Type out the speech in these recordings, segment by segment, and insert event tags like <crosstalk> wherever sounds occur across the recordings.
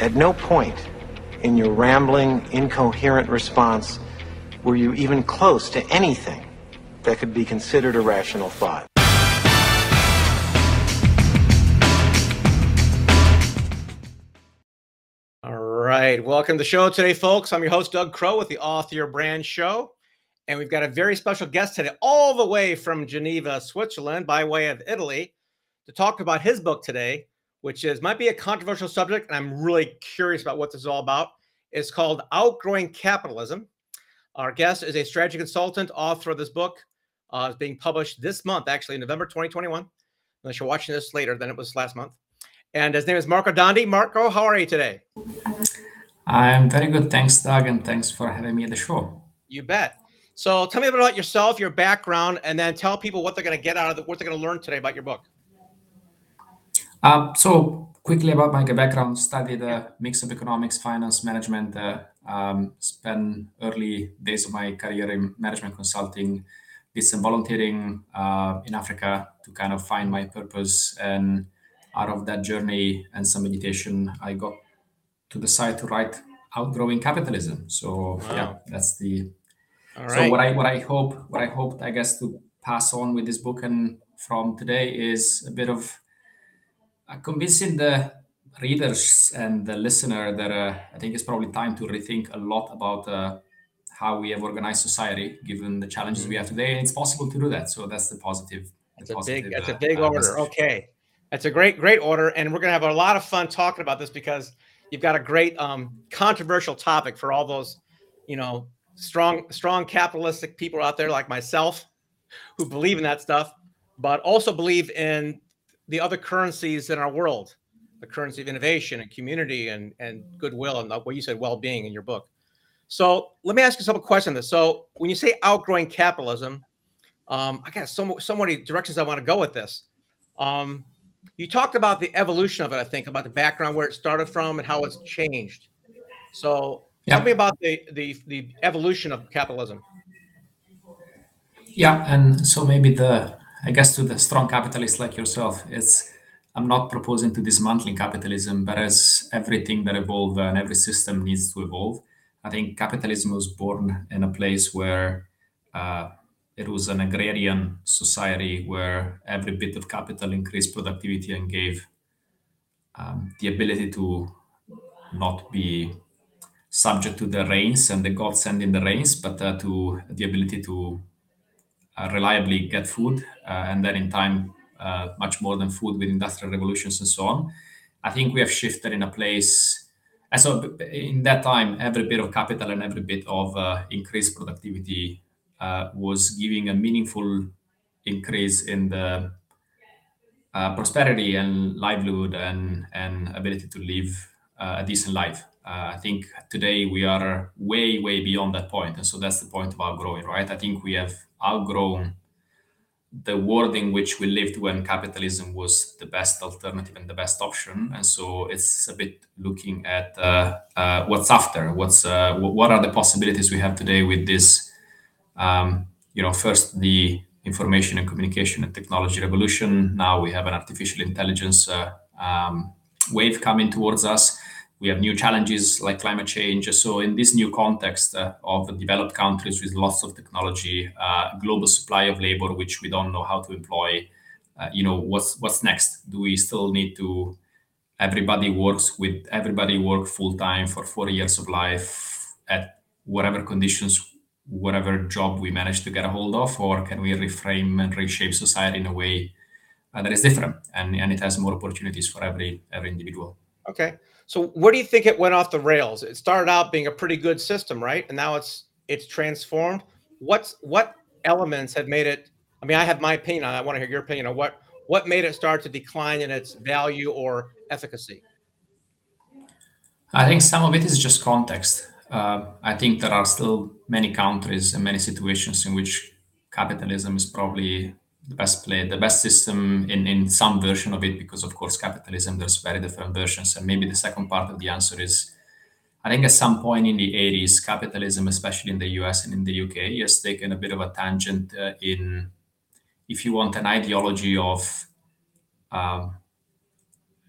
At no point in your rambling, incoherent response were you even close to anything that could be considered a rational thought. All right. Welcome to the show today, folks. I'm your host, Doug Crow, with the Author Brand Show. And we've got a very special guest today, all the way from Geneva, Switzerland, by way of Italy, to talk about his book today, which is might be a controversial subject, and I'm really curious about what this is all about. It's called Outgrowing Capitalism. Our guest is a strategy consultant, author of this book. Uh, it's being published this month, actually, in November 2021. Unless you're watching this later than it was last month. And his name is Marco Dondi. Marco, how are you today? I'm very good. Thanks, Doug, and thanks for having me at the show. You bet. So tell me a bit about yourself, your background, and then tell people what they're going to get out of it, what they're going to learn today about your book. Uh, so quickly about my background, studied a mix of economics, finance, management. Uh, um, spent early days of my career in management consulting. Did some volunteering uh, in Africa to kind of find my purpose. And out of that journey and some meditation, I got to decide to write outgrowing capitalism. So yeah, that's the. So what I what I hope what I hoped I guess to pass on with this book and from today is a bit of uh, convincing the readers and the listener that uh, I think it's probably time to rethink a lot about uh, how we have organized society given the challenges we have mm-hmm. today. And it's possible to do that. So that's the positive. That's a big. That's a uh, big order. Message. Okay, that's a great, great order, and we're gonna have a lot of fun talking about this because you've got a great, um, controversial topic for all those, you know, strong, strong capitalistic people out there like myself, who believe in that stuff, but also believe in the other currencies in our world, the currency of innovation and community and, and goodwill and what you said, well-being in your book. So let me ask you some question. This. So when you say outgrowing capitalism, um, I got so, so many directions I want to go with this. Um, you talked about the evolution of it, I think, about the background where it started from and how it's changed. So yeah. tell me about the, the the evolution of capitalism. Yeah, and so maybe the I guess to the strong capitalists like yourself, it's I'm not proposing to dismantling capitalism, but as everything that evolves and every system needs to evolve, I think capitalism was born in a place where uh, it was an agrarian society where every bit of capital increased productivity and gave um, the ability to not be subject to the rains and the gods sending the rains, but uh, to the ability to reliably get food, uh, and then in time, uh, much more than food with industrial revolutions and so on. I think we have shifted in a place. And so, in that time, every bit of capital and every bit of increased productivity was giving a meaningful increase in the uh, prosperity and livelihood and, and ability to live uh, a decent life. Uh, I think today we are way, way beyond that point. And so that's the point about growing, right? I think we have outgrown the world in which we lived when capitalism was the best alternative and the best option. And so it's a bit looking at uh, uh, what's after what's uh, what are the possibilities we have today with this um, you know first the information and communication and technology revolution. Now we have an artificial intelligence uh, um, wave coming towards us we have new challenges like climate change. So, in this new context uh, of developed countries with lots of technology, uh, global supply of labor, which we don't know how to employ, uh, you know, what's what's next? Do we still need to? Everybody works with everybody work full time for four years of life at whatever conditions, whatever job we manage to get a hold of, or can we reframe and reshape society in a way that is different and, and it has more opportunities for every every individual? Okay. So where do you think it went off the rails? It started out being a pretty good system, right? And now it's it's transformed. What's what elements have made it? I mean, I have my opinion on. I want to hear your opinion on what what made it start to decline in its value or efficacy. I think some of it is just context. Uh, I think there are still many countries and many situations in which capitalism is probably the best play, the best system in, in some version of it, because of course capitalism there's very different versions. And maybe the second part of the answer is, I think at some point in the 80s, capitalism, especially in the US and in the UK, has taken a bit of a tangent uh, in, if you want, an ideology of um,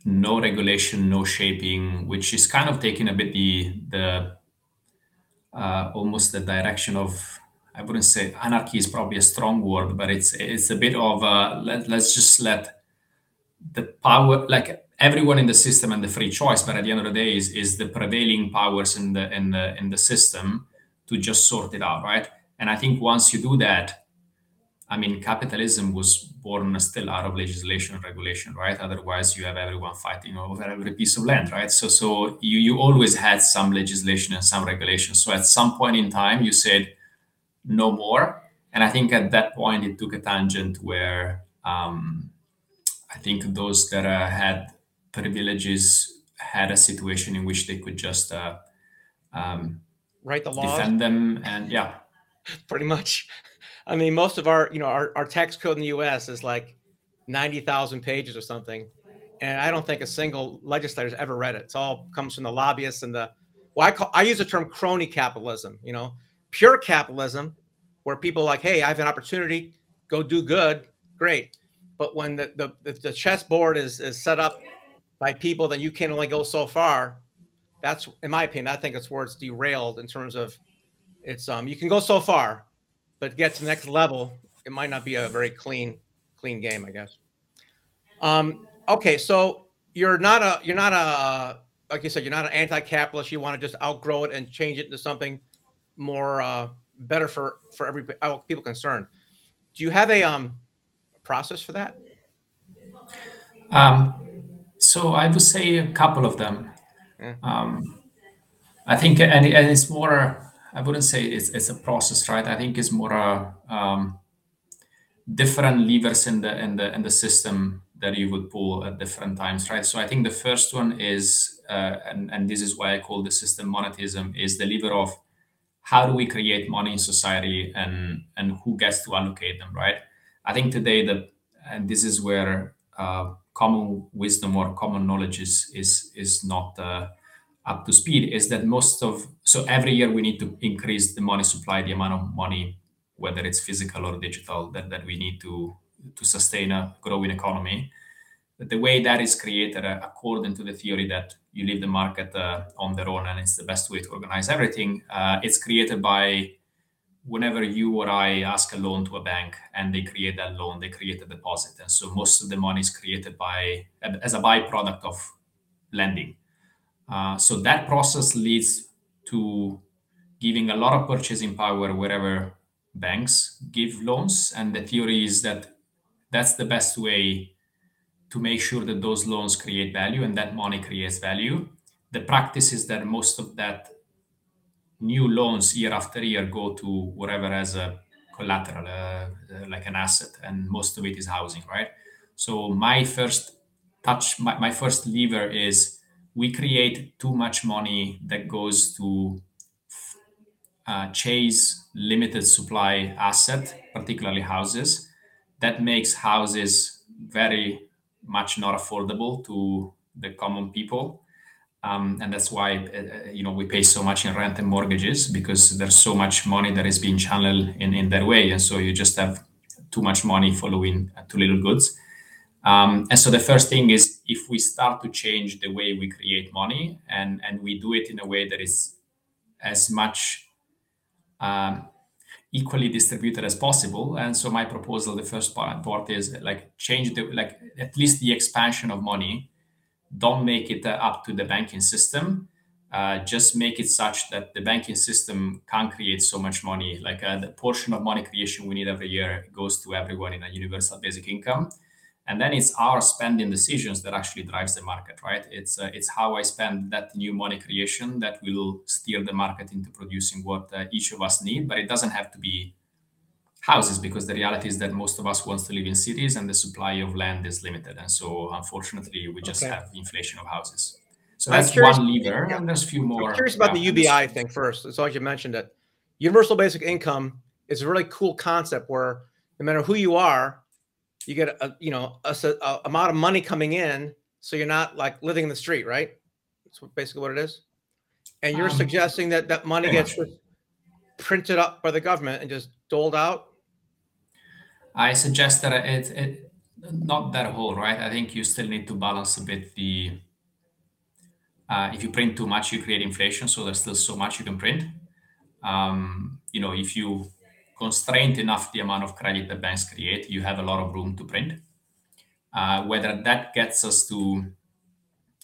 no regulation, no shaping, which is kind of taking a bit the the uh, almost the direction of I wouldn't say anarchy is probably a strong word, but it's it's a bit of uh, let, let's just let the power like everyone in the system and the free choice, but at the end of the day is is the prevailing powers in the in the in the system to just sort it out, right? And I think once you do that, I mean, capitalism was born still out of legislation and regulation, right? Otherwise, you have everyone fighting over every piece of land, right? So, so you you always had some legislation and some regulation. So, at some point in time, you said no more, and I think at that point it took a tangent where um, I think those that uh, had privileges had a situation in which they could just uh, um, write the law, defend them, and yeah, <laughs> pretty much. I mean, most of our, you know, our, our tax code in the U.S. is like ninety thousand pages or something, and I don't think a single legislator's ever read it. It's all comes from the lobbyists and the. Well, I call I use the term crony capitalism. You know, pure capitalism, where people like, hey, I have an opportunity, go do good, great. But when the the, the chessboard is is set up by people, then you can only go so far. That's, in my opinion, I think it's where it's derailed in terms of it's um you can go so far, but get to the next level, it might not be a very clean, clean game, I guess. Um, okay, so you're not a you're not a like you said, you're not an anti-capitalist. You want to just outgrow it and change it into something more uh, better for for every people concerned. Do you have a um process for that? Um, so I would say a couple of them. Yeah. Um, I think, and, and it's more I wouldn't say it's it's a process, right? I think it's more a um, different levers in the in the in the system that you would pull at different times, right? So I think the first one is, uh, and and this is why I call the system monetism, is the lever of how do we create money in society and and who gets to allocate them, right? I think today the and this is where uh, common wisdom or common knowledge is is is not. Uh, up to speed is that most of so every year we need to increase the money supply the amount of money whether it's physical or digital that, that we need to to sustain a growing economy the way that is created uh, according to the theory that you leave the market uh, on their own and it's the best way to organize everything uh, it's created by whenever you or i ask a loan to a bank and they create that loan they create a deposit and so most of the money is created by as a byproduct of lending uh, so that process leads to giving a lot of purchasing power wherever banks give loans. And the theory is that that's the best way to make sure that those loans create value and that money creates value. The practice is that most of that new loans year after year go to whatever has a collateral, uh, uh, like an asset, and most of it is housing, right? So my first touch, my, my first lever is we create too much money that goes to uh, chase limited supply asset, particularly houses. That makes houses very much not affordable to the common people. Um, and that's why uh, you know we pay so much in rent and mortgages because there's so much money that is being channeled in, in that way and so you just have too much money following too little goods um, and so the first thing is if we start to change the way we create money and, and we do it in a way that is as much um, equally distributed as possible. And so my proposal, the first part, is like change the like at least the expansion of money. Don't make it uh, up to the banking system. Uh, just make it such that the banking system can't create so much money. Like uh, the portion of money creation we need every year goes to everyone in a universal basic income and then it's our spending decisions that actually drives the market right? It's uh, it's how i spend that new money creation that will steer the market into producing what uh, each of us need. But it doesn't have to be houses because the reality is that most of us wants to live in cities and the supply of land is limited. And so unfortunately we just okay. have inflation of houses. So that's curious, one lever. Yeah. and there's a few more I'm curious about the ubi thing first. As long as you mentioned it universal basic income is a really cool concept where no matter who you are you get a you know a, a, amount of money coming in, so you're not like living in the street, right? That's basically what it is. And you're um, suggesting that that money gets printed up by the government and just doled out. I suggest that it, it not that whole, right? I think you still need to balance a bit the. Uh, if you print too much, you create inflation. So there's still so much you can print. Um, you know, if you constrain enough the amount of credit that banks create, you have a lot of room to print. Uh, whether that gets us to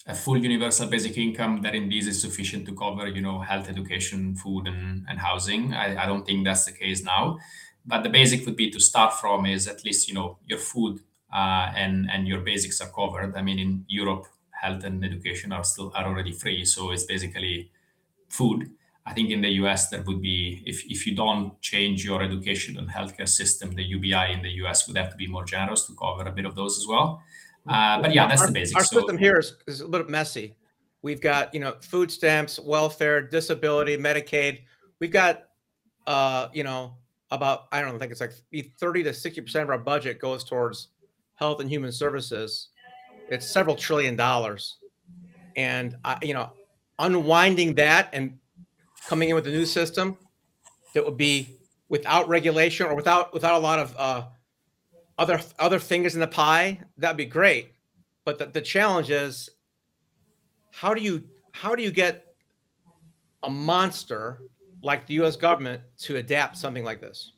a full universal basic income that indeed is sufficient to cover, you know, health, education, food, and, and housing. I, I don't think that's the case now. But the basic would be to start from is at least, you know, your food uh, and and your basics are covered. I mean, in Europe, health and education are still are already free, so it's basically food. I think in the US there would be if if you don't change your education and healthcare system, the UBI in the US would have to be more generous to cover a bit of those as well. Uh, but yeah, that's the basics. Our system here is, is a little messy. We've got you know food stamps, welfare, disability, Medicaid. We've got uh, you know about I don't think it's like 30 to 60 percent of our budget goes towards health and human services. It's several trillion dollars, and I, you know, unwinding that and coming in with a new system that would be without regulation or without without a lot of uh, other other fingers in the pie, that'd be great. But the, the challenge is how do you how do you get a monster like the U.S. government to adapt something like this?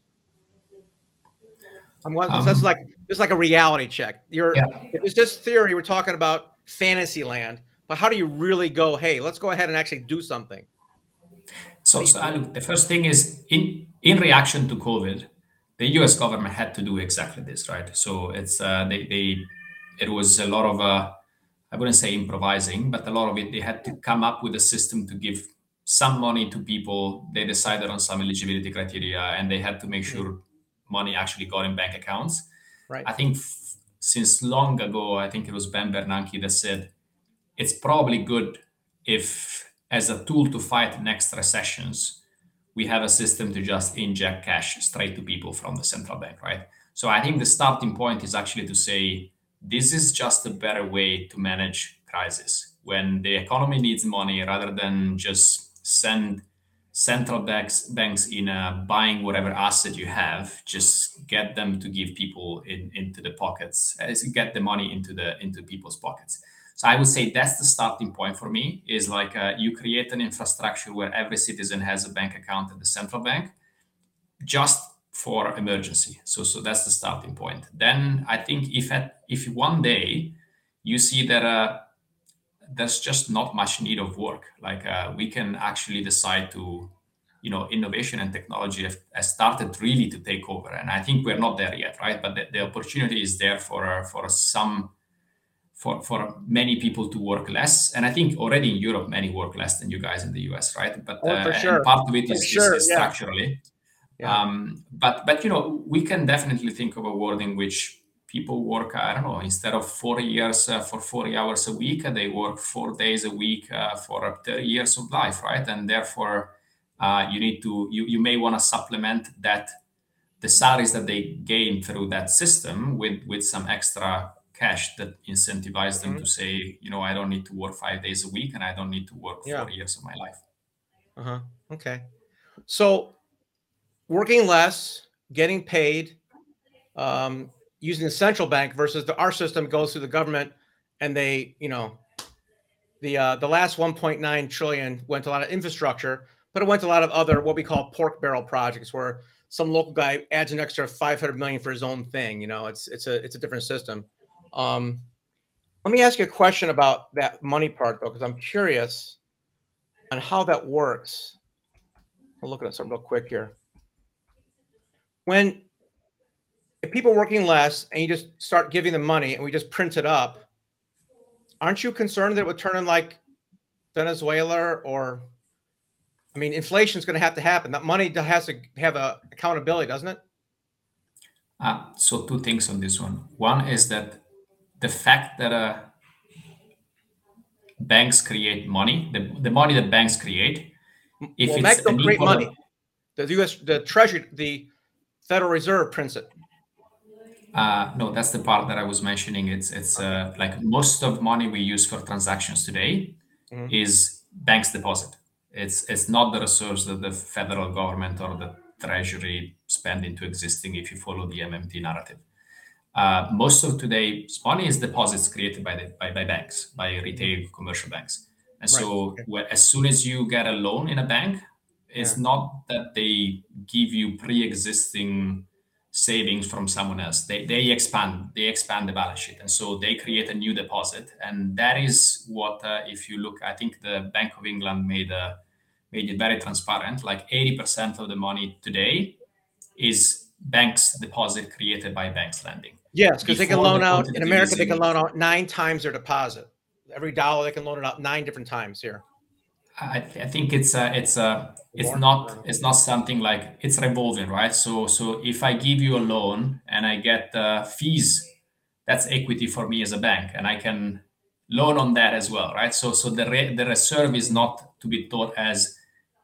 I'm um, that's like it's like a reality check. You're yeah. it's just theory, we're talking about fantasy land. But how do you really go? Hey, let's go ahead and actually do something. So, so look, the first thing is in in reaction to COVID, the U.S. government had to do exactly this, right? So it's uh, they they it was a lot of uh, I wouldn't say improvising, but a lot of it they had to come up with a system to give some money to people. They decided on some eligibility criteria, and they had to make sure money actually got in bank accounts. Right. I think f- since long ago, I think it was Ben Bernanke that said it's probably good if, as a tool to fight next recessions, we have a system to just inject cash straight to people from the central bank, right? So I think the starting point is actually to say this is just a better way to manage crisis when the economy needs money rather than just send central banks banks in uh, buying whatever asset you have just get them to give people in, into the pockets get the money into the into people's pockets so i would say that's the starting point for me is like uh, you create an infrastructure where every citizen has a bank account at the central bank just for emergency so so that's the starting point then i think if at if one day you see that uh, there's just not much need of work. Like uh, we can actually decide to, you know, innovation and technology have, has started really to take over, and I think we're not there yet, right? But the, the opportunity is there for for some. For, for many people to work less, and I think already in Europe many work less than you guys in the US, right? But oh, uh, sure. part of it is, sure, is, is yeah. structurally. Yeah. Um, but but you know we can definitely think of a world in which people work i don't know instead of four years uh, for 40 hours a week they work four days a week uh, for 30 years of life right and therefore uh, you need to you, you may want to supplement that the salaries that they gain through that system with with some extra cash that incentivize them mm-hmm. to say you know i don't need to work five days a week and i don't need to work yeah. four years of my life uh-huh okay so working less getting paid um, using the central bank versus the our system goes through the government and they you know the uh, the last 1.9 trillion went to a lot of infrastructure but it went to a lot of other what we call pork barrel projects where some local guy adds an extra 500 million for his own thing you know it's it's a it's a different system um, let me ask you a question about that money part though because i'm curious on how that works i'll look at something real quick here when if people working less and you just start giving them money and we just print it up, aren't you concerned that it would turn in like Venezuela or I mean, inflation is going to have to happen. That money has to have a accountability, doesn't it? Uh, so two things on this one. One is that the fact that uh, banks create money, the, the money that banks create, if well, it's create money. The U.S. the Treasury, the Federal Reserve prints it. Uh, no, that's the part that I was mentioning. It's it's uh, like most of money we use for transactions today mm-hmm. is banks deposit. It's it's not the resource that the federal government or the treasury spend into existing if you follow the MMT narrative. Uh, most of today's money is deposits created by the by, by banks, by retail commercial banks. And right. so okay. as soon as you get a loan in a bank, it's yeah. not that they give you pre-existing savings from someone else. They, they expand they expand the balance sheet, and so they create a new deposit, and that is what uh, if you look, I think the Bank of England made a made it very transparent. Like eighty percent of the money today is banks deposit created by banks lending. Yes, because they can loan out in America. They can loan out nine times their deposit. Every dollar they can loan it out nine different times here. I, th- I think it's a, it's a, it's not it's not something like it's revolving, right? So so if I give you a loan and I get uh, fees, that's equity for me as a bank, and I can loan on that as well, right? So so the re- the reserve is not to be thought as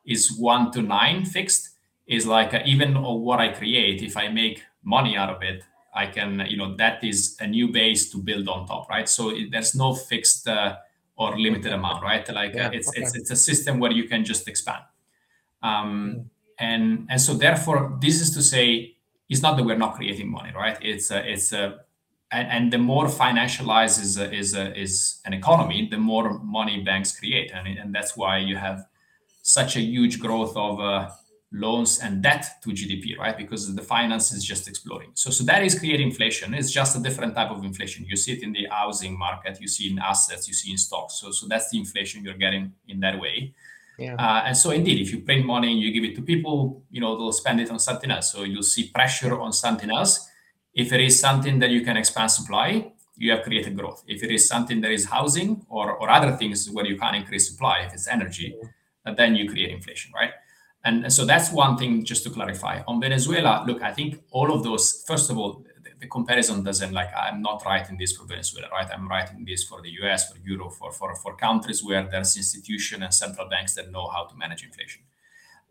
is one to nine fixed. Is like uh, even what I create, if I make money out of it, I can you know that is a new base to build on top, right? So it, there's no fixed. Uh, or limited amount, right? Like yeah, it's, okay. it's it's a system where you can just expand. Um, mm. And and so therefore, this is to say, it's not that we're not creating money, right? It's a, it's a and, and the more financialized is a, is a, is an economy, the more money banks create, and and that's why you have such a huge growth of uh, loans and debt to GDP, right? Because the finance is just exploding. So, so that is creating inflation. It's just a different type of inflation. You see it in the housing market, you see in assets, you see in stocks. So, so that's the inflation you're getting in that way. Yeah. Uh, and so, indeed, if you print money and you give it to people, you know they'll spend it on something else. So you'll see pressure on something else. If it is something that you can expand supply, you have created growth. If it is something that is housing or, or other things where you can't increase supply, if it's energy, yeah. then you create inflation, right? And so that's one thing just to clarify. On Venezuela, look, I think all of those, first of all, the, the comparison doesn't like, I'm not writing this for Venezuela, right? I'm writing this for the US, for Europe, for, for, for countries where there's institutions and central banks that know how to manage inflation.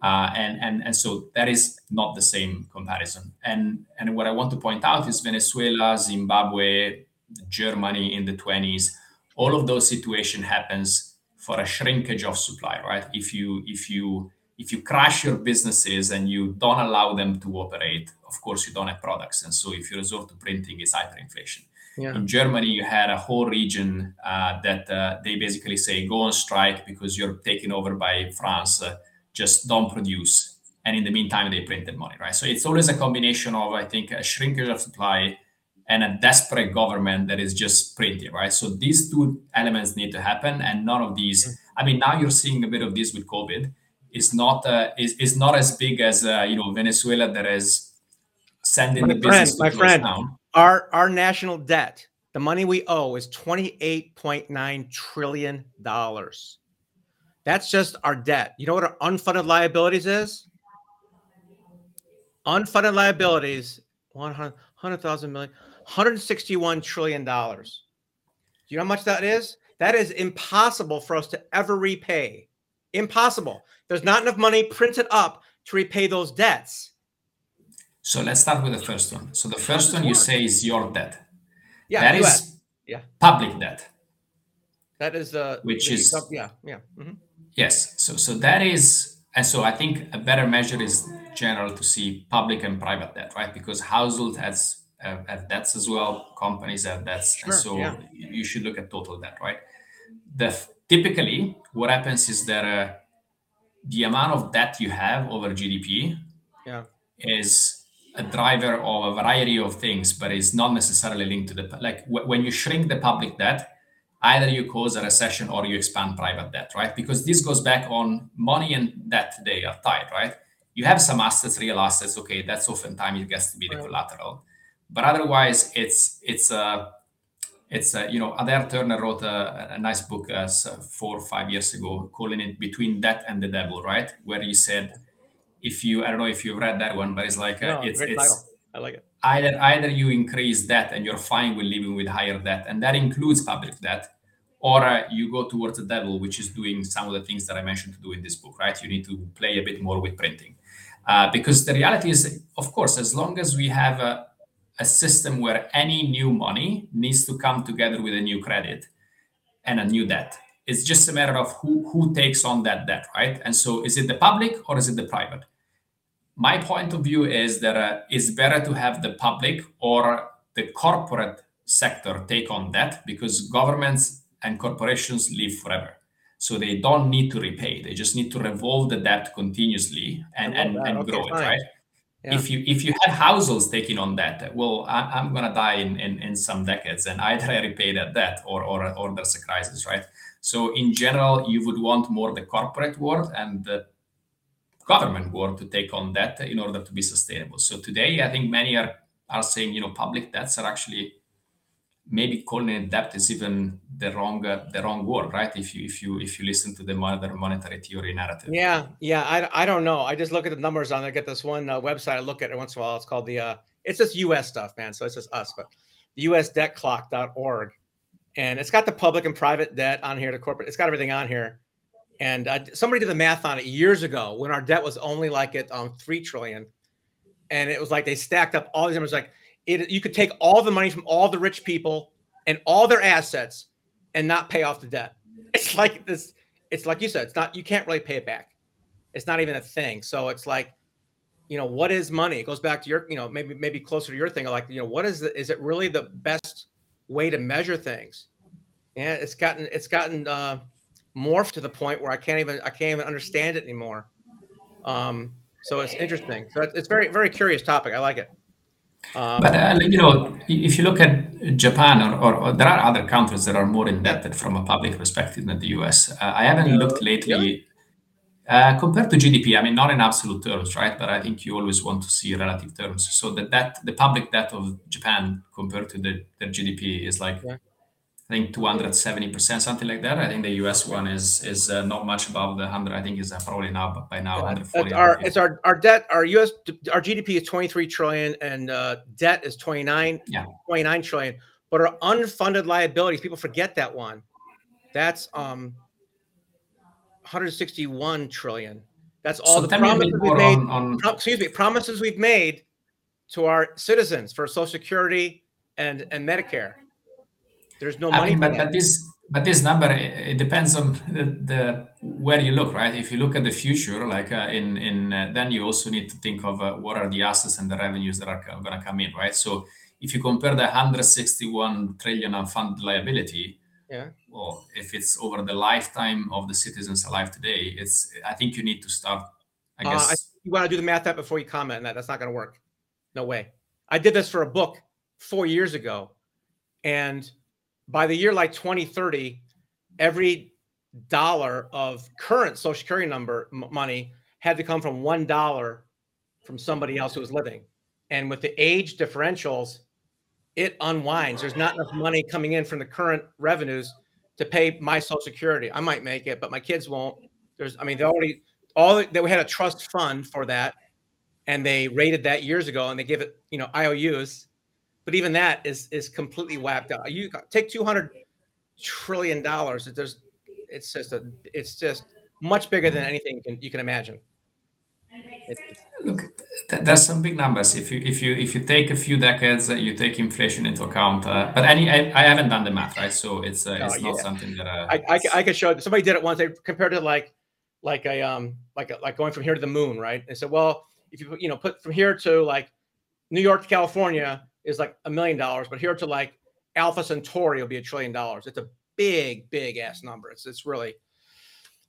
Uh, and, and, and so that is not the same comparison. And, and what I want to point out is Venezuela, Zimbabwe, Germany in the 20s, all of those situations happens for a shrinkage of supply, right? If you, if you, if you crash your businesses and you don't allow them to operate, of course you don't have products. And so if you resort to printing, it's hyperinflation. Yeah. In Germany, you had a whole region uh, that uh, they basically say go on strike because you're taken over by France. Uh, just don't produce. And in the meantime, they printed money, right? So it's always a combination of, I think, a shrinkage of supply and a desperate government that is just printing, right? So these two elements need to happen, and none of these. Mm. I mean, now you're seeing a bit of this with COVID is not uh, is, is not as big as uh, you know Venezuela that is sending my the friend, business my friend down. our our national debt the money we owe is 28.9 trillion dollars. That's just our debt. You know what our unfunded liabilities is? Unfunded liabilities 100,000 million 161 trillion dollars. Do you know how much that is? That is impossible for us to ever repay impossible there's not enough money printed up to repay those debts. So let's start with the first one. So the first one you say is your debt. Yeah, that is yeah. public debt. That is the which the, is yeah yeah. Mm-hmm. Yes. So so that is and so I think a better measure is general to see public and private debt, right? Because household has have, have debts as well, companies have debts, sure, and so yeah. you should look at total debt, right? The typically what happens is that. Uh, the amount of debt you have over GDP yeah. is a driver of a variety of things, but it's not necessarily linked to the like w- when you shrink the public debt, either you cause a recession or you expand private debt, right? Because this goes back on money and debt they are tied, right? You have some assets, real assets, okay, that's oftentimes it gets to be the collateral, but otherwise it's it's a it's uh, you know Adair Turner wrote a, a nice book uh, four or five years ago, calling it "Between Debt and the Devil," right? Where he said, if you I don't know if you've read that one, but it's like uh, no, it's it's title. I like it. Either either you increase debt and you're fine with living with higher debt, and that includes public debt, or uh, you go towards the devil, which is doing some of the things that I mentioned to do in this book, right? You need to play a bit more with printing, uh, because the reality is, of course, as long as we have a a system where any new money needs to come together with a new credit and a new debt. It's just a matter of who, who takes on that debt, right? And so is it the public or is it the private? My point of view is that uh, it's better to have the public or the corporate sector take on debt because governments and corporations live forever. So they don't need to repay. They just need to revolve the debt continuously and, and, and okay, grow fine. it, right? Yeah. If you if you had households taking on debt, well, I, am gonna die in, in, in some decades, and either I repay that debt or, or or there's a crisis, right? So in general, you would want more the corporate world and the government world to take on debt in order to be sustainable. So today, I think many are are saying, you know, public debts are actually maybe calling it debt is even the wrong uh, the wrong word right? If you if you if you listen to the modern monetary theory narrative. Yeah yeah i, I don't know. I just look at the numbers on i get this one uh, website i look at it once in a while. It's called the uh it's just us stuff man. So it's just us but usdebtclock.org and it's got the public and private debt on here the corporate it's got everything on here. And somebody did the math on it years ago when our debt was only like at um, 3 trillion. And it was like they stacked up all these numbers like it, you could take all the money from all the rich people and all their assets and not pay off the debt. <laughs> It's like this. It's like you said. It's not. You can't really pay it back. It's not even a thing. So it's like, you know, what is money? It goes back to your, you know, maybe maybe closer to your thing. Like, you know, what is the? Is it really the best way to measure things? Yeah, it's gotten it's gotten uh, morphed to the point where I can't even I can't even understand it anymore. Um, so it's interesting. So it's, it's very very curious topic. I like it. Um, but uh, you know, if you look at Japan, or, or, or, there are other countries that are more indebted from a public perspective than the U.S. Uh, I haven't looked lately uh, compared to GDP. I mean, not in absolute terms, right? But I think you always want to see relative terms. So the debt, the public debt of Japan compared to the, their GDP is like yeah. I think 270%, something like that. I think the US one is is uh, not much above the 100. I think is uh, probably now by now 140. Our, it's our our debt, our US our GDP is 23 trillion and uh, debt is 29 yeah. 29 trillion. But our unfunded liabilities, people forget that one. That's um 161 trillion. That's all so the promises we've made. On, on... excuse me, promises we've made to our citizens for Social Security and and Medicare. There's no money. I mean, but, but this but this number it depends on the, the, where you look, right? If you look at the future, like uh, in in uh, then you also need to think of uh, what are the assets and the revenues that are going to come in, right? So if you compare the 161 trillion unfunded liability, yeah. Well, if it's over the lifetime of the citizens alive today, it's I think you need to start. I uh, guess I, you want to do the math that before you comment on that. That's not going to work. No way. I did this for a book four years ago, and by the year like 2030, every dollar of current social security number m- money had to come from one dollar from somebody else who was living. And with the age differentials, it unwinds. There's not enough money coming in from the current revenues to pay my social security. I might make it, but my kids won't. There's, I mean, they already all that we had a trust fund for that, and they rated that years ago, and they give it, you know, IOUs but even that is is completely whacked out. You take two hundred trillion dollars. It There's, it's just a, it's just much bigger than anything you can, you can imagine. Look, there's some big numbers. If you if you if you take a few decades, uh, you take inflation into account. Uh, but any, I, I, haven't done the math, right? So it's uh, it's oh, not something that uh, I, I, I could show. Somebody did it once. They compared it like like a um like a, like going from here to the moon, right? They said, well, if you you know put from here to like New York to California, is like a million dollars, but here to like Alpha Centauri will be a trillion dollars. It's a big, big ass number. It's it's really,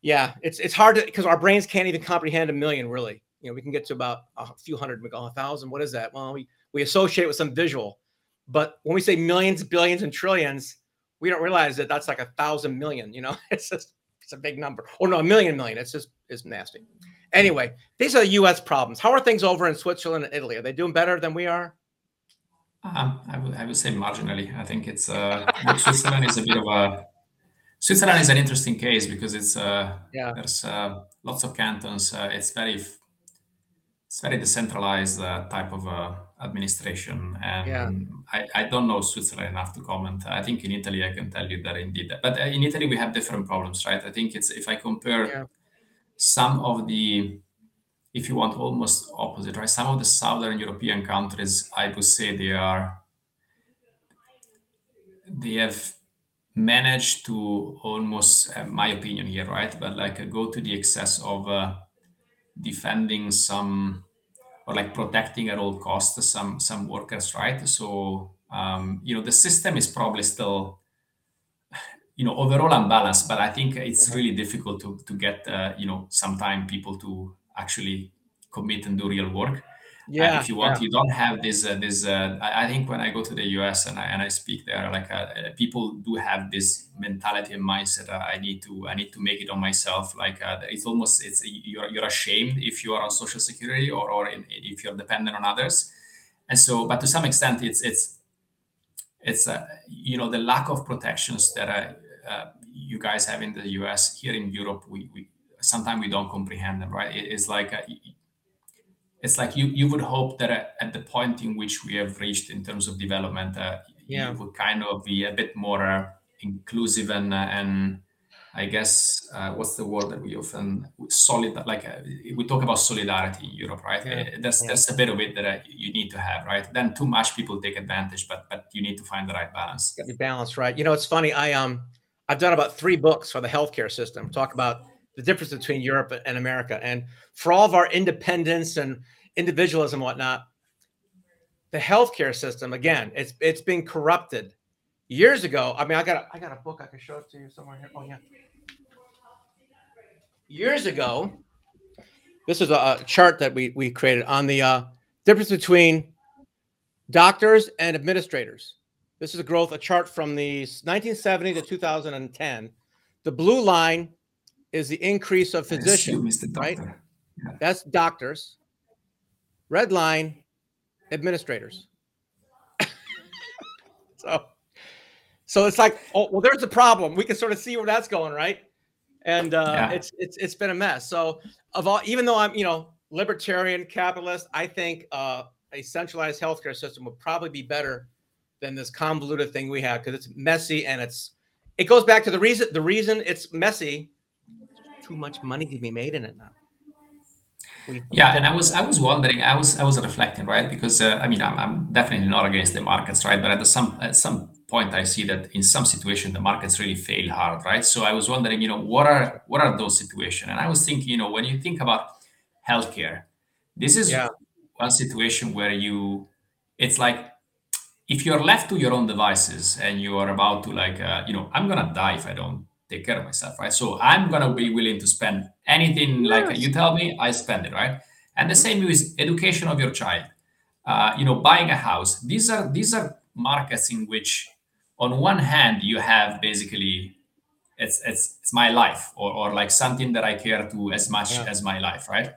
yeah, it's it's hard to because our brains can't even comprehend a million. Really, you know, we can get to about a few hundred, a thousand. What is that? Well, we we associate with some visual, but when we say millions, billions, and trillions, we don't realize that that's like a thousand million. You know, <laughs> it's just it's a big number. Or no, a million million. It's just it's nasty. Anyway, these are U.S. problems. How are things over in Switzerland and Italy? Are they doing better than we are? Um, I would I would say marginally. I think it's uh, Switzerland is a bit of a Switzerland is an interesting case because it's uh, yeah. there's uh, lots of cantons. Uh, it's very it's very decentralized uh, type of uh, administration, and yeah. I, I don't know Switzerland enough to comment. I think in Italy I can tell you that indeed, but uh, in Italy we have different problems, right? I think it's if I compare yeah. some of the if you want, almost opposite, right? Some of the southern European countries, I would say they are they have managed to almost, uh, my opinion here, right? But like uh, go to the excess of uh, defending some or like protecting at all costs some some workers, right? So um, you know the system is probably still you know overall unbalanced but i think it's really difficult to to get uh, you know sometime people to actually commit and do real work. Yeah and if you want yeah. you don't have this uh, this uh, I, I think when i go to the us and i, and I speak there like uh, people do have this mentality and mindset uh, i need to i need to make it on myself. Like uh, it's almost it's you're, you're ashamed if you are on social security or, or in, if you're dependent on others. And so but to some extent it's it's it's uh, you know the lack of protections that uh, uh, you guys have in the us here in europe we, we sometimes we don't comprehend them right it, it's like it's like you you would hope that at the point in which we have reached in terms of development, uh, yeah. you would kind of be a bit more uh, inclusive and uh, and I guess uh, what's the word that we often solid like uh, we talk about solidarity in Europe, right? Yeah. Uh, there's yeah. there's a bit of it that you need to have, right? Then too much people take advantage, but but you need to find the right balance. Be balanced, right? You know, it's funny. I um I've done about three books for the healthcare system. Talk about the difference between Europe and America. And for all of our independence and individualism and whatnot, the healthcare system, again, it's it's been corrupted. Years ago, I mean, I got a, I got a book I can show it to you somewhere here. Oh yeah. Years ago, this is a, a chart that we we created on the uh, difference between doctors and administrators. This is a growth, a chart from the 1970 to 2010. The blue line is the increase of physicians, right? Yeah. That's doctors. Red line, administrators. <laughs> so, so it's like, oh, well, there's a problem. We can sort of see where that's going, right? And uh, yeah. it's it's it's been a mess. So, of all, even though I'm, you know, libertarian capitalist, I think uh, a centralized healthcare system would probably be better than this convoluted thing we have because it's messy and it's it goes back to the reason the reason it's messy too much money to be made in it now. yeah, and I was I was wondering, I was I was reflecting, right? Because uh, I mean, I'm, I'm definitely not against the markets, right? But at some at some point, I see that in some situation the markets really fail hard, right? So I was wondering, you know, what are what are those situations? And I was thinking, you know, when you think about healthcare, this is yeah. one situation where you, it's like if you're left to your own devices and you are about to like, uh, you know, I'm gonna die if I don't take care of myself, right? So I'm gonna be willing to spend anything like you tell me, I spend it, right? And the mm-hmm. same with education of your child. Uh, you know, buying a house. These are these are markets in which, on one hand, you have basically it's it's it's my life or or like something that I care to as much yeah. as my life, right?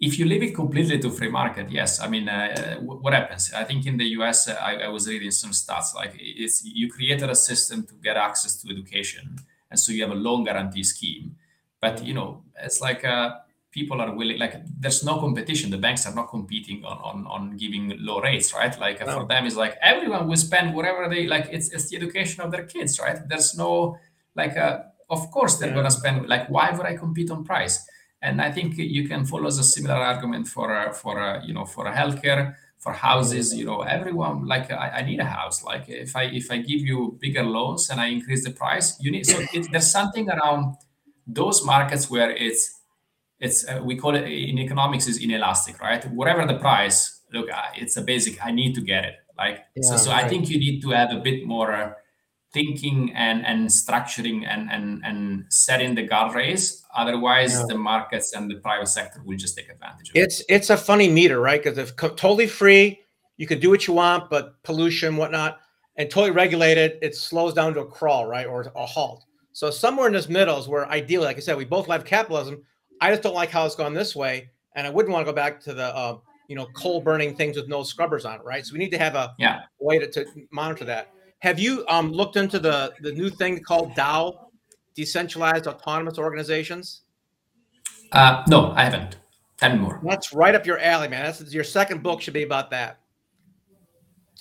If you leave it completely to free market, yes. I mean, uh, what happens? I think in the U.S., uh, I, I was reading some stats like it's you created a system to get access to education and so you have a loan guarantee scheme. But you know, it's like uh, people are willing. Like there's no competition. The banks are not competing on on, on giving low rates, right? Like no. for them, it's like everyone will spend whatever they like. It's it's the education of their kids, right? There's no like. Uh, of course, they're yeah. gonna spend. Like, why would I compete on price? And I think you can follow a similar argument for uh, for uh, you know for a healthcare for houses you know everyone like I, I, need a house. Like if i if i give you bigger loans and i increase the price you need so it, there's something around those markets where it's it's uh, we call it in economics is inelastic right? Whatever the price look it's a basic i need to get it. Like yeah, so so right. i think you need to have a bit more thinking and and structuring and and and setting the guardrails otherwise yeah. the markets and the private sector will just take advantage of it's it. it's a funny meter right because if totally free you can do what you want but pollution whatnot and totally regulated it slows down to a crawl right or a halt so somewhere in this middle is where ideally like i said we both love capitalism i just don't like how it's gone this way and i wouldn't want to go back to the uh, you know coal burning things with no scrubbers on it right so we need to have a yeah. way to, to monitor that have you um, looked into the the new thing called DAO, decentralized autonomous organizations? Uh, no, I haven't. Tell me more. That's right up your alley, man. That's your second book should be about that.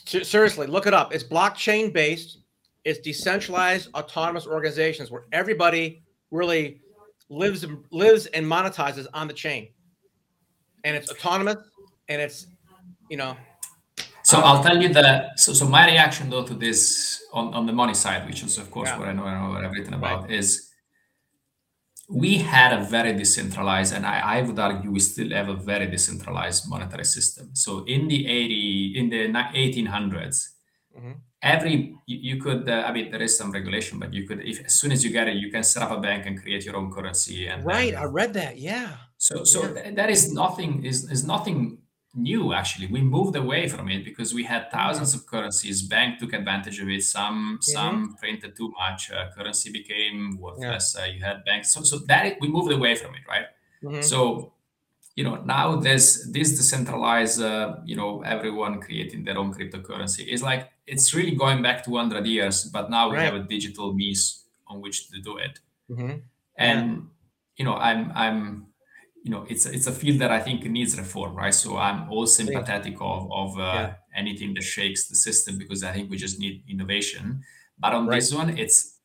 Seriously, look it up. It's blockchain based. It's decentralized autonomous organizations where everybody really lives lives and monetizes on the chain, and it's autonomous and it's you know so I'll tell you that. So, so my reaction though to this on, on the money side, which is of course yeah. what I know and what I've written about, right. is we had a very decentralized, and I, I would argue we still have a very decentralized monetary system. So in the 80, in the 1800s, mm-hmm. every you, you could. Uh, I mean, there is some regulation, but you could, if as soon as you get it, you can set up a bank and create your own currency. And right, I read that. Yeah. So, so yeah. Th- that is nothing. Is is nothing new actually we moved away from it because we had thousands of currencies bank took advantage of it some mm-hmm. some printed too much uh, currency became worthless yeah. uh, you had banks so so that we moved away from it right mm-hmm. so you know now there's this decentralized uh, you know everyone creating their own cryptocurrency is like it's really going back to 100 years but now we right. have a digital means on which to do it mm-hmm. and yeah. you know i'm i'm you know it's it's a field that I think needs reform, right? So I'm all sympathetic of of uh, yeah. anything that shakes the system because I think we just need innovation. But on right. this one, it's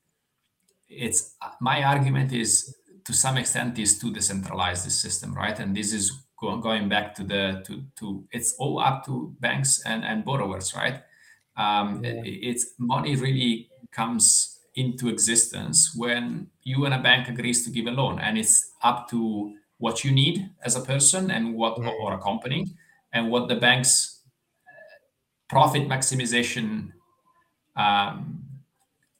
it's my argument is to some extent is to decentralize the system, right? And this is go, going back to the to to it's all up to banks and and borrowers, right? Um, yeah. it's money really comes into existence when you and a bank agrees to give a loan, and it's up to what you need as a person and what mm-hmm. or a company and what the bank's profit maximization um,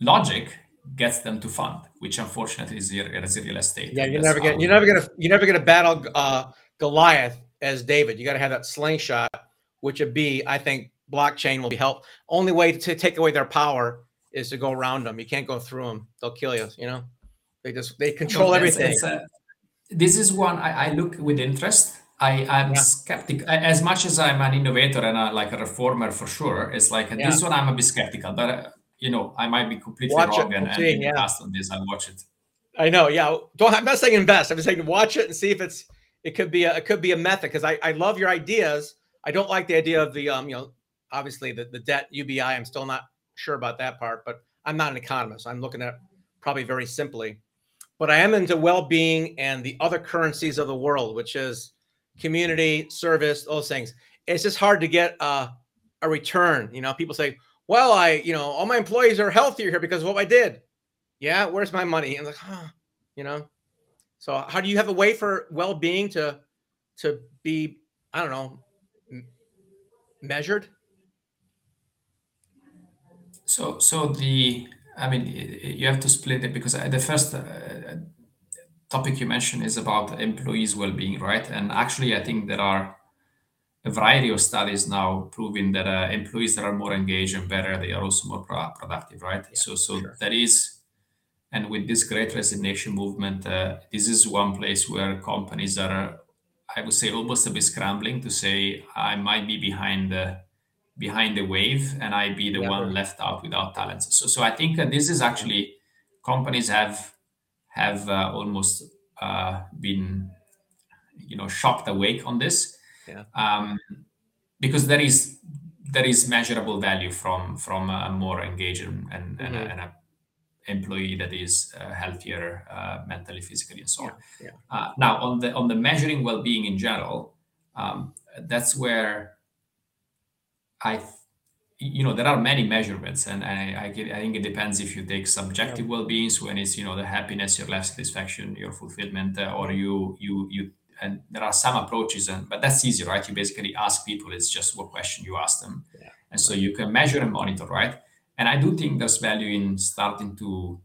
logic gets them to fund, which unfortunately is, is real estate. Yeah, you're never gonna you're never gonna you're never gonna battle uh, Goliath as David. You got to have that slingshot, which would be, I think, blockchain will be help. Only way to take away their power is to go around them. You can't go through them; they'll kill you. You know, they just they control everything. It's a, this is one I, I look with interest. I am yeah. skeptical as much as I'm an innovator and a, like a reformer for sure. It's like yeah. this one I'm a bit skeptical, but uh, you know I might be completely watch wrong it, and, and yeah. on this. I'll watch it. I know, yeah. Don't I'm not saying invest. I'm just saying watch it and see if it's it could be a it could be a method because I I love your ideas. I don't like the idea of the um you know obviously the the debt UBI. I'm still not sure about that part, but I'm not an economist. I'm looking at probably very simply but I am into well-being and the other currencies of the world, which is community, service, those things. It's just hard to get a, a return. You know, people say, "Well, I, you know, all my employees are healthier here because of what I did." Yeah, where's my money? And like, huh, you know. So, how do you have a way for well-being to to be, I don't know, measured? So, so the I mean, you have to split it because the first uh, topic you mentioned is about employees' well-being, right? And actually, I think there are a variety of studies now proving that uh, employees that are more engaged and better, they are also more pro- productive, right? Yeah, so, so sure. that is, and with this great resignation movement, uh, this is one place where companies are, I would say, almost a bit scrambling to say, I might be behind the behind the wave and I be the one left out without talents. So, so I think uh, this is actually companies have have uh, almost uh, been you know shocked awake on this yeah. um, because there is there is measurable value from from a more engaged and, and, mm-hmm. and a employee that is uh, healthier uh, mentally physically and so on yeah, yeah. Uh, now on the on the measuring well-being in general um, that's where I, you know, there are many measurements, and I, I, I think it depends if you take subjective well-being, so when it's you know the happiness, your life satisfaction, your fulfillment, uh, or you you you. And there are some approaches, and but that's easy, right? You basically ask people. It's just what question you ask them, yeah. and so you can measure and monitor, right? And I do think there's value in starting to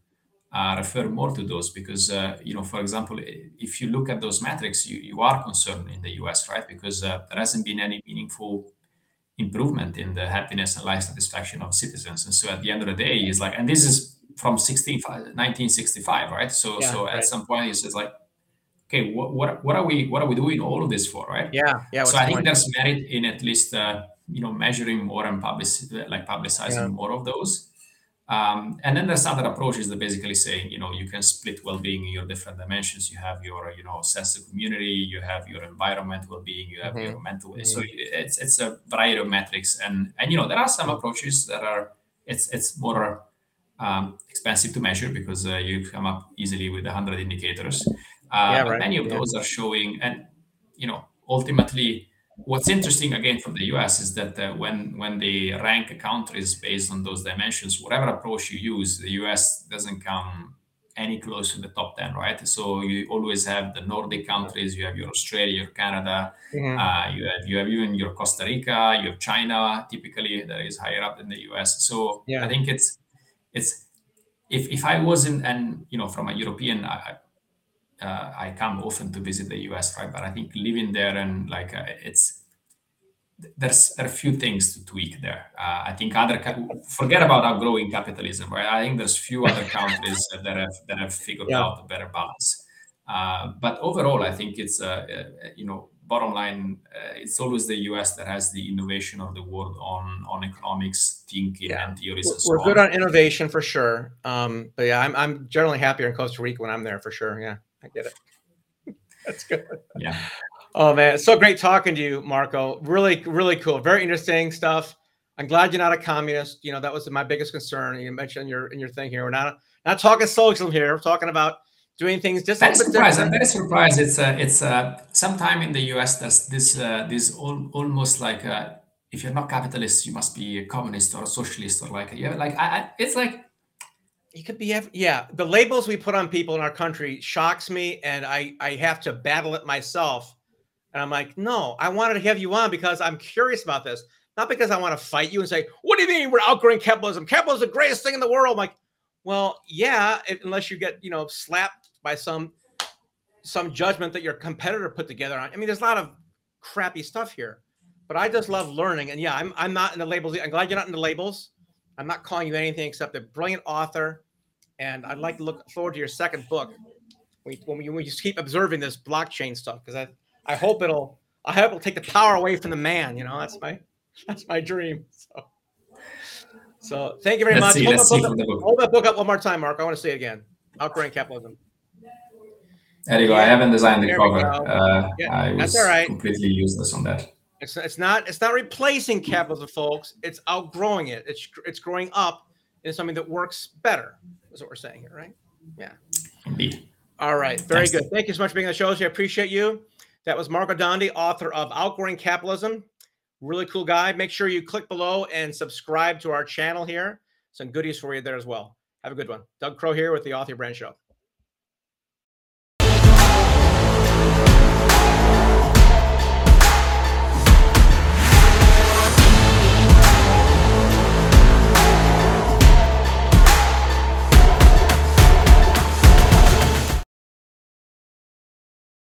uh, refer more to those because uh, you know for example if you look at those metrics you, you are concerned in the us right because uh, there hasn't been any meaningful improvement in the happiness and life satisfaction of citizens. And so at the end of the day, it's like, and this is from 16, 1965, right? So yeah, so right. at some point, it's just like, okay, what, what what are we what are we doing all of this for, right? Yeah, yeah. So I think there's merit in at least uh, you know measuring more and public like publicizing yeah. more of those. Um, and then there's other approaches that basically saying, you know, you can split well-being in your different dimensions. You have your, you know, sense of community, you have your environment well-being, you have mm-hmm. your mental. Mm-hmm. So it's it's a variety of metrics, and and you know there are some approaches that are it's it's more um, expensive to measure because uh, you come up easily with a hundred indicators. Uh, yeah, right. many of yeah. those are showing, and you know, ultimately what's interesting again from the US is that uh, when when they rank countries based on those dimensions, whatever approach you use, the US doesn't come any close to the top 10, right? So you always have the Nordic countries, you have your Australia, your Canada, Mhm. uh, you have you have even your Costa Rica, you have China, typically that is higher up than the US. So Yeah. I think it's it's if if I wasn't and you know from a European I, uh, I come often to visit the US, right? But I think living there and like uh, it's there's there are a few things to tweak there. Uh, I think other forget about outgrowing capitalism, right? I think there's few other countries <laughs> that have that have figured Yeah. out a better balance. Uh, but overall, I think it's uh, uh, you know bottom line, uh, it's always the U.S. that has the innovation of the world on on economics thinking Yeah. and theories. and so We're good on. on innovation for sure. Um, but yeah, I'm I'm generally happier in Costa Rica when I'm there for sure. Yeah, I get it. <laughs> That's good. Yeah. Oh man, it's so great talking to you, Marco. Really, really cool. Very interesting stuff. I'm glad you're not a communist. You know, that was my biggest concern. You mentioned your in your thing here. We're not not talking socialism here. We're talking about doing things just a bit surprised. I'm very surprised. It's uh, it's uh, sometime in the U.S. There's this uh, this al- almost like uh, if you're not capitalist, you must be a communist or a socialist or like yeah, like I, I, it's like You could be, ev- yeah. The labels we put on people in our country shocks me, and I I have to battle it myself. And I'm like, no, I wanted to have you on because I'm curious about this, not because I want to fight you and say, what do you mean we're outgrowing capitalism? Capitalism is the greatest thing in the world. I'm like, well, yeah, if- unless you get you know slapped by some some judgment that your competitor put together on. I mean, there's a lot of crappy stuff here, but I just love learning. And yeah, I'm I'm not in the labels. I'm glad you're not in the labels. I'm not calling you anything except a brilliant author, and I'd like to look forward to your second book. When you, when when you just keep observing this blockchain stuff, because I I hope it'll I hope it'll take the power away from the man. You know, that's my <laughs> that's my dream. So, so thank you very let's much. see, Hold that see book up- book. hold that book up one more time, Mark. I want to see it again. Outgrowing capitalism. There you go. I haven't designed the there cover. Uh, Yeah, I that's all right. completely useless on that. It's it's not it's not replacing capitalism, folks. It's outgrowing it. It's it's growing up into something that works better. Is what we're saying here, right? Yeah. Indeed. All right, very Thanks. good. Thank you so much for being on the show. I appreciate you. That was Marco Dondi, author of Outgrowing Capitalism. Really cool guy. Make sure you click below and subscribe to our channel here. Some goodies for you there as well. Have a good one. Doug Crow here with the Author Brand Show.